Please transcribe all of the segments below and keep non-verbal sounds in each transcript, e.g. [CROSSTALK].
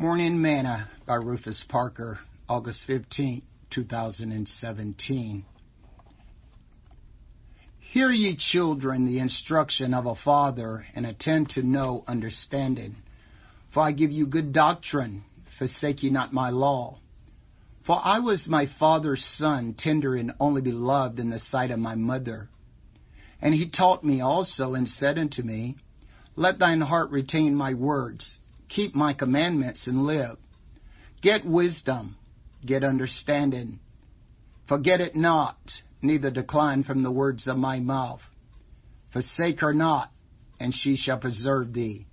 Morning Manna by Rufus Parker, August 15, 2017. Hear ye children the instruction of a father, and attend to know understanding. For I give you good doctrine, forsake ye not my law. For I was my father's son, tender and only beloved in the sight of my mother. And he taught me also, and said unto me, Let thine heart retain my words keep my commandments and live. Get wisdom, get understanding. Forget it not, neither decline from the words of my mouth. Forsake her not, and she shall preserve thee.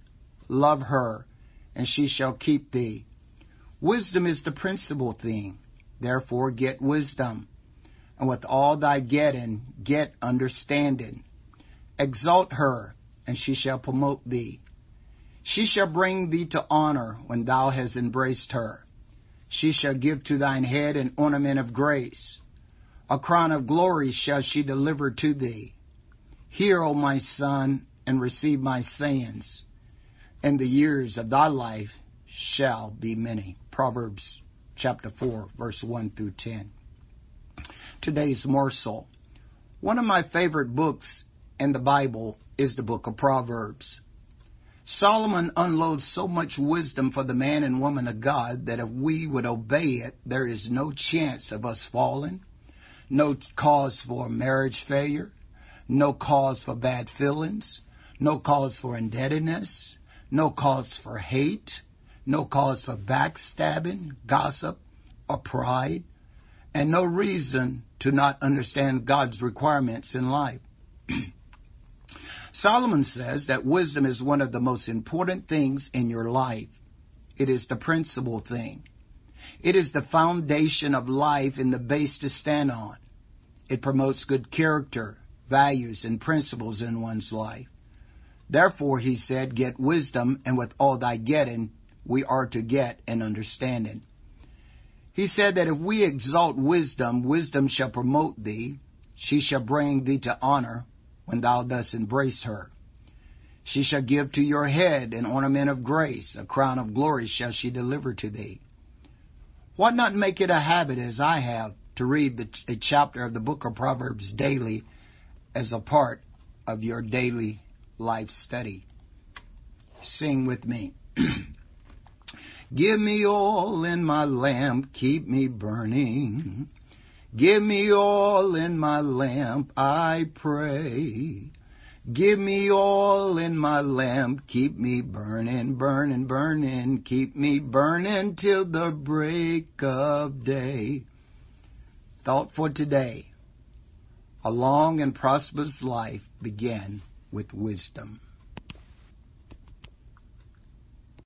Love her, and she shall keep thee. Wisdom is the principal thing. Therefore get wisdom. And with all thy getting, get understanding. Exalt her, and she shall promote thee. She shall bring thee to honor when thou hast embraced her. She shall give to thine head an ornament of grace. A crown of glory shall she deliver to thee. Hear, O my son, and receive my sayings, and the years of thy life shall be many. Proverbs chapter 4, verse 1 through 10. Today's morsel. One of my favorite books in the Bible is the book of Proverbs. Solomon unloads so much wisdom for the man and woman of God that if we would obey it, there is no chance of us falling, no cause for marriage failure, no cause for bad feelings, no cause for indebtedness, no cause for hate, no cause for backstabbing, gossip, or pride, and no reason to not understand God's requirements in life. [CLEARS THROAT] Solomon says that wisdom is one of the most important things in your life. It is the principal thing. It is the foundation of life and the base to stand on. It promotes good character, values, and principles in one's life. Therefore, he said, Get wisdom, and with all thy getting, we are to get an understanding. He said that if we exalt wisdom, wisdom shall promote thee, she shall bring thee to honor, when thou dost embrace her. She shall give to your head an ornament of grace, a crown of glory shall she deliver to thee. Why not make it a habit, as I have, to read the, a chapter of the book of Proverbs daily as a part of your daily life study? Sing with me. [CLEARS THROAT] Give me oil in my lamp, keep me burning. Give me all in my lamp, I pray. Give me all in my lamp, keep me burning, burning, burning, keep me burning till the break of day. Thought for today. A long and prosperous life began with wisdom.